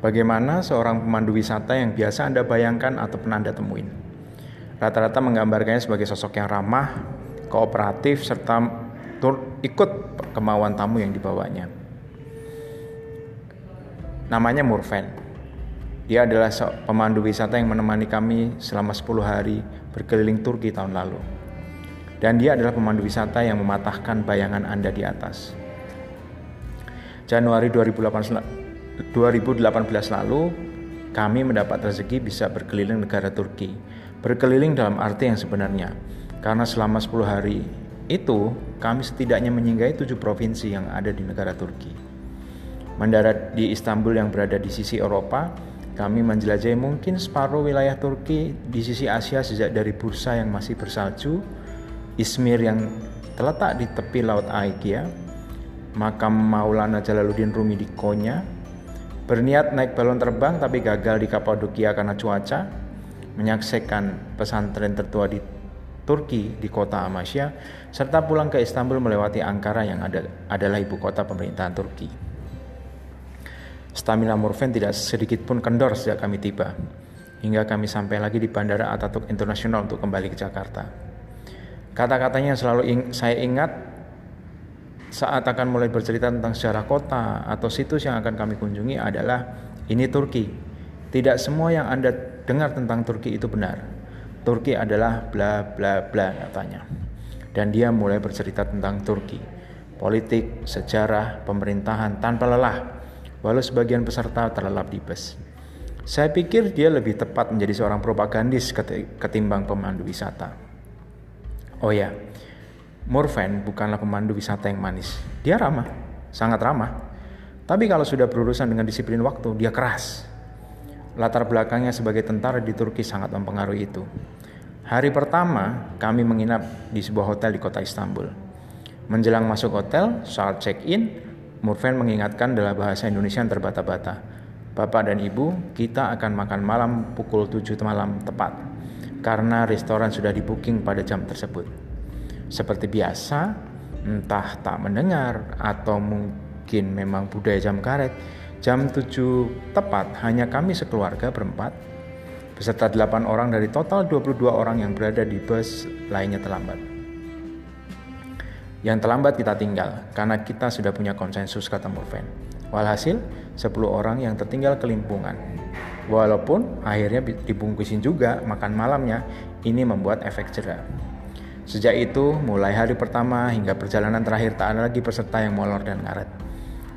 Bagaimana seorang pemandu wisata yang biasa Anda bayangkan atau pernah Anda temuin? Rata-rata menggambarkannya sebagai sosok yang ramah, kooperatif, serta ikut kemauan tamu yang dibawanya. Namanya Murven. Dia adalah pemandu wisata yang menemani kami selama 10 hari berkeliling Turki tahun lalu. Dan dia adalah pemandu wisata yang mematahkan bayangan Anda di atas. Januari 2018 2018 lalu kami mendapat rezeki bisa berkeliling negara Turki. Berkeliling dalam arti yang sebenarnya. Karena selama 10 hari itu kami setidaknya menyinggahi tujuh provinsi yang ada di negara Turki. Mendarat di Istanbul yang berada di sisi Eropa, kami menjelajahi mungkin separuh wilayah Turki di sisi Asia sejak dari Bursa yang masih bersalju, Izmir yang terletak di tepi Laut Aegea, makam Maulana Jalaluddin Rumi di Konya, Berniat naik balon terbang tapi gagal di Kapadokia karena cuaca, menyaksikan pesantren tertua di Turki di kota Amasya, serta pulang ke Istanbul melewati Ankara yang ada, adalah ibu kota pemerintahan Turki. Stamina Murven tidak sedikit pun kendor sejak kami tiba, hingga kami sampai lagi di Bandara Ataturk Internasional untuk kembali ke Jakarta. Kata-katanya selalu ing saya ingat saat akan mulai bercerita tentang sejarah kota atau situs yang akan kami kunjungi adalah ini Turki. Tidak semua yang Anda dengar tentang Turki itu benar. Turki adalah bla bla bla katanya. Dan dia mulai bercerita tentang Turki. Politik, sejarah, pemerintahan tanpa lelah. Walau sebagian peserta terlelap di bus. Saya pikir dia lebih tepat menjadi seorang propagandis ketimbang pemandu wisata. Oh ya, Morven bukanlah pemandu wisata yang manis. Dia ramah, sangat ramah. Tapi kalau sudah berurusan dengan disiplin waktu, dia keras. Latar belakangnya sebagai tentara di Turki sangat mempengaruhi itu. Hari pertama, kami menginap di sebuah hotel di kota Istanbul. Menjelang masuk hotel, saat check-in, Murven mengingatkan dalam bahasa Indonesia yang terbata-bata. Bapak dan Ibu, kita akan makan malam pukul 7 malam tepat karena restoran sudah di-booking pada jam tersebut. Seperti biasa, entah tak mendengar atau mungkin memang budaya jam karet, jam 7 tepat hanya kami sekeluarga berempat beserta 8 orang dari total 22 orang yang berada di bus lainnya terlambat. Yang terlambat kita tinggal karena kita sudah punya konsensus kata Murven. Walhasil 10 orang yang tertinggal kelimpungan. Walaupun akhirnya dibungkusin juga makan malamnya, ini membuat efek jerah. Sejak itu, mulai hari pertama hingga perjalanan terakhir tak ada lagi peserta yang molor dan ngaret.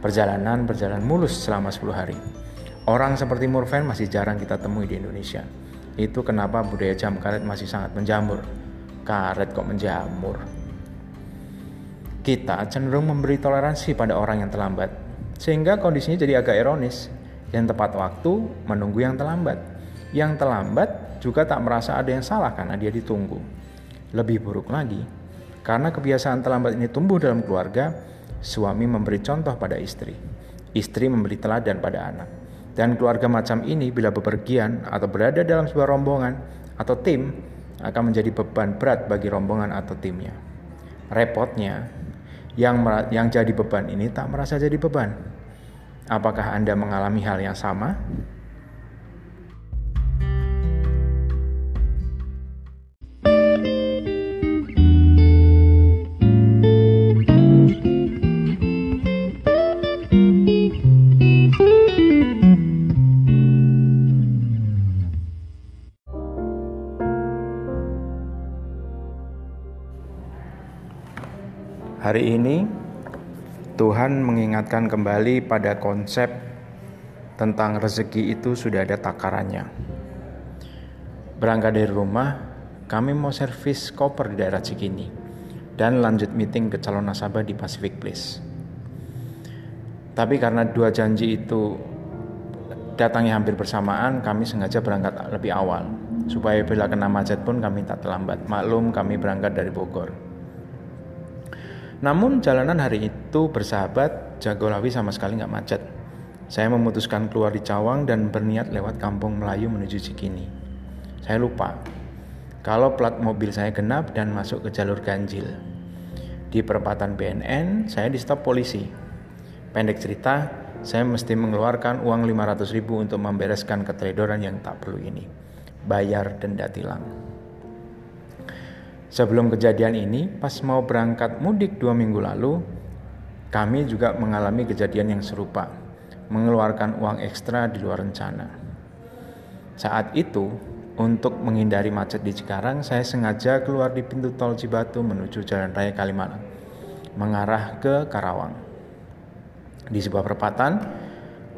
Perjalanan berjalan mulus selama 10 hari. Orang seperti Murven masih jarang kita temui di Indonesia. Itu kenapa budaya jam karet masih sangat menjamur. Karet kok menjamur. Kita cenderung memberi toleransi pada orang yang terlambat. Sehingga kondisinya jadi agak ironis. Yang tepat waktu menunggu yang terlambat. Yang terlambat juga tak merasa ada yang salah karena dia ditunggu. Lebih buruk lagi, karena kebiasaan terlambat ini tumbuh dalam keluarga, suami memberi contoh pada istri, istri memberi teladan pada anak. Dan keluarga macam ini bila bepergian atau berada dalam sebuah rombongan atau tim akan menjadi beban berat bagi rombongan atau timnya. Repotnya, yang yang jadi beban ini tak merasa jadi beban. Apakah Anda mengalami hal yang sama? Hari ini Tuhan mengingatkan kembali pada konsep tentang rezeki itu sudah ada takarannya. Berangkat dari rumah, kami mau servis koper di daerah Cikini dan lanjut meeting ke calon nasabah di Pacific Place. Tapi karena dua janji itu datangnya hampir bersamaan, kami sengaja berangkat lebih awal supaya bila kena macet pun kami tak terlambat. Maklum kami berangkat dari Bogor. Namun jalanan hari itu bersahabat, Jagorawi sama sekali nggak macet. Saya memutuskan keluar di Cawang dan berniat lewat kampung Melayu menuju Cikini. Saya lupa kalau plat mobil saya genap dan masuk ke jalur ganjil. Di perempatan BNN, saya di stop polisi. Pendek cerita, saya mesti mengeluarkan uang 500 ribu untuk membereskan keteledoran yang tak perlu ini. Bayar denda tilang. Sebelum kejadian ini, pas mau berangkat mudik dua minggu lalu, kami juga mengalami kejadian yang serupa, mengeluarkan uang ekstra di luar rencana. Saat itu, untuk menghindari macet di Cikarang, saya sengaja keluar di pintu tol Cibatu menuju Jalan Raya Kalimalang, mengarah ke Karawang. Di sebuah perempatan,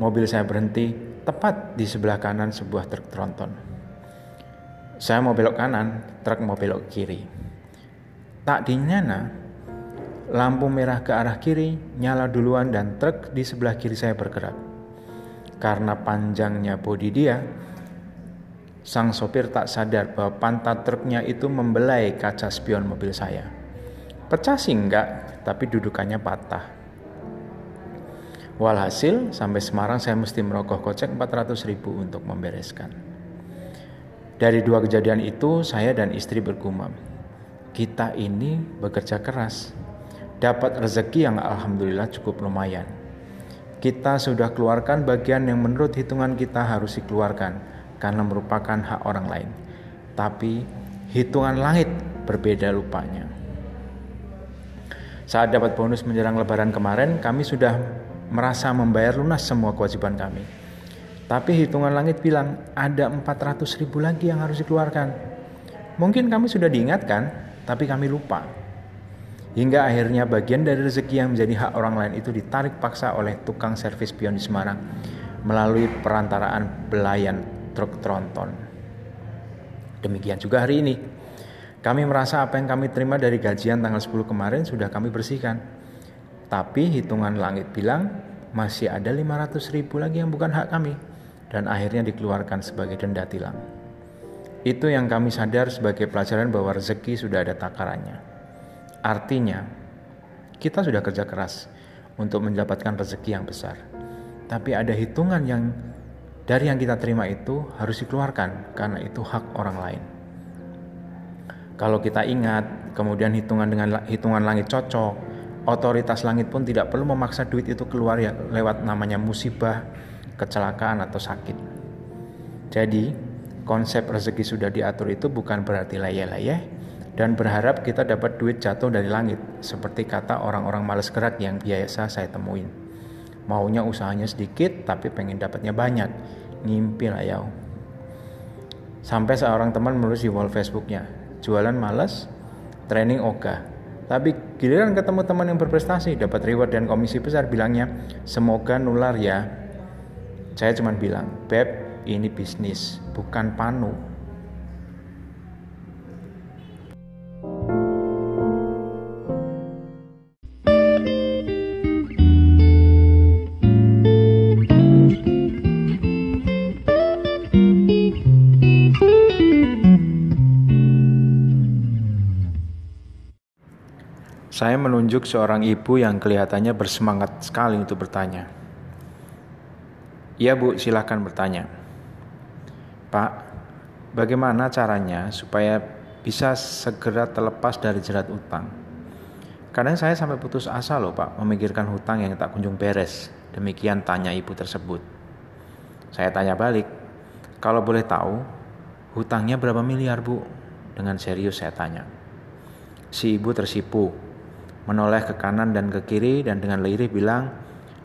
mobil saya berhenti tepat di sebelah kanan sebuah truk tronton. Saya mau belok kanan, truk mau belok kiri. Tak dinyana, lampu merah ke arah kiri nyala duluan dan truk di sebelah kiri saya bergerak. Karena panjangnya bodi dia, sang sopir tak sadar bahwa pantat truknya itu membelai kaca spion mobil saya. Pecah sih enggak, tapi dudukannya patah. Walhasil sampai Semarang saya mesti merogoh kocek 400 ribu untuk membereskan. Dari dua kejadian itu saya dan istri bergumam. Kita ini bekerja keras. Dapat rezeki yang alhamdulillah cukup lumayan. Kita sudah keluarkan bagian yang menurut hitungan kita harus dikeluarkan karena merupakan hak orang lain. Tapi hitungan langit berbeda lupanya. Saat dapat bonus menjelang lebaran kemarin, kami sudah merasa membayar lunas semua kewajiban kami. Tapi hitungan langit bilang ada 400 ribu lagi yang harus dikeluarkan. Mungkin kami sudah diingatkan, tapi kami lupa. Hingga akhirnya bagian dari rezeki yang menjadi hak orang lain itu ditarik paksa oleh tukang servis pion di Semarang melalui perantaraan belayan truk tronton. Demikian juga hari ini. Kami merasa apa yang kami terima dari gajian tanggal 10 kemarin sudah kami bersihkan tapi hitungan langit bilang masih ada 500 ribu lagi yang bukan hak kami dan akhirnya dikeluarkan sebagai denda tilang. Itu yang kami sadar sebagai pelajaran bahwa rezeki sudah ada takarannya. Artinya, kita sudah kerja keras untuk mendapatkan rezeki yang besar. Tapi ada hitungan yang dari yang kita terima itu harus dikeluarkan karena itu hak orang lain. Kalau kita ingat, kemudian hitungan dengan hitungan langit cocok, otoritas langit pun tidak perlu memaksa duit itu keluar ya lewat namanya musibah, kecelakaan atau sakit. Jadi, konsep rezeki sudah diatur itu bukan berarti layeh-layeh dan berharap kita dapat duit jatuh dari langit, seperti kata orang-orang males gerak yang biasa saya temuin. Maunya usahanya sedikit tapi pengen dapatnya banyak. Ngimpi lah ya. Sampai seorang teman menulis di wall Facebooknya, jualan males, training ogah tapi giliran ketemu teman yang berprestasi, dapat reward dan komisi besar, bilangnya semoga nular ya. Saya cuma bilang, Beb, ini bisnis, bukan panu. Saya menunjuk seorang ibu yang kelihatannya bersemangat sekali untuk bertanya. Iya bu, silahkan bertanya. Pak, bagaimana caranya supaya bisa segera terlepas dari jerat utang? Kadang saya sampai putus asa loh pak, memikirkan hutang yang tak kunjung beres. Demikian tanya ibu tersebut. Saya tanya balik, kalau boleh tahu, hutangnya berapa miliar bu? Dengan serius saya tanya. Si ibu tersipu menoleh ke kanan dan ke kiri dan dengan lirih bilang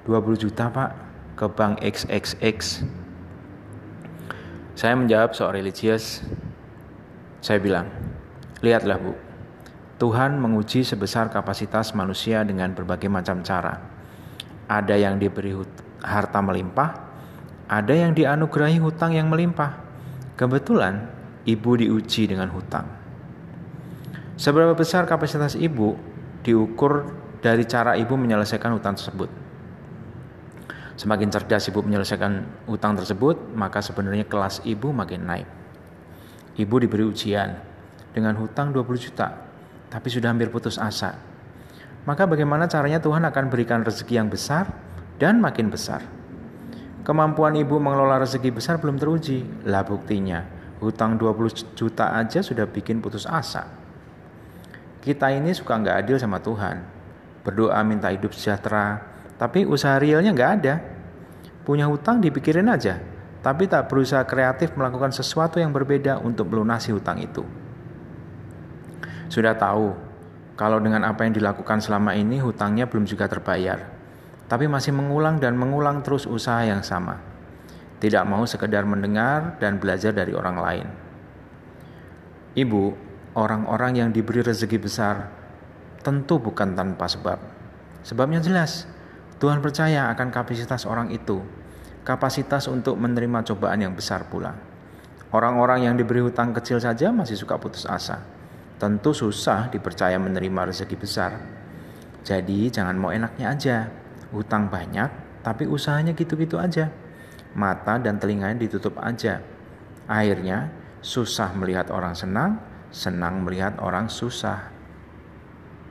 20 juta pak ke bank XXX saya menjawab soal religius. Saya bilang lihatlah bu. Tuhan menguji sebesar kapasitas manusia dengan berbagai macam cara. Ada yang diberi harta melimpah ada yang dianugerahi hutang yang melimpah. Kebetulan ibu diuji dengan hutang. Seberapa besar kapasitas ibu diukur dari cara ibu menyelesaikan hutang tersebut. Semakin cerdas ibu menyelesaikan hutang tersebut, maka sebenarnya kelas ibu makin naik. Ibu diberi ujian dengan hutang 20 juta, tapi sudah hampir putus asa. Maka bagaimana caranya Tuhan akan berikan rezeki yang besar dan makin besar. Kemampuan ibu mengelola rezeki besar belum teruji. Lah buktinya, hutang 20 juta aja sudah bikin putus asa. Kita ini suka nggak adil sama Tuhan. Berdoa minta hidup sejahtera, tapi usaha realnya nggak ada. Punya hutang dipikirin aja, tapi tak berusaha kreatif melakukan sesuatu yang berbeda untuk melunasi hutang itu. Sudah tahu kalau dengan apa yang dilakukan selama ini hutangnya belum juga terbayar, tapi masih mengulang dan mengulang terus usaha yang sama. Tidak mau sekedar mendengar dan belajar dari orang lain. Ibu, orang-orang yang diberi rezeki besar tentu bukan tanpa sebab. Sebabnya jelas, Tuhan percaya akan kapasitas orang itu, kapasitas untuk menerima cobaan yang besar pula. Orang-orang yang diberi hutang kecil saja masih suka putus asa. Tentu susah dipercaya menerima rezeki besar. Jadi jangan mau enaknya aja. Hutang banyak, tapi usahanya gitu-gitu aja. Mata dan telinganya ditutup aja. Akhirnya susah melihat orang senang, senang melihat orang susah.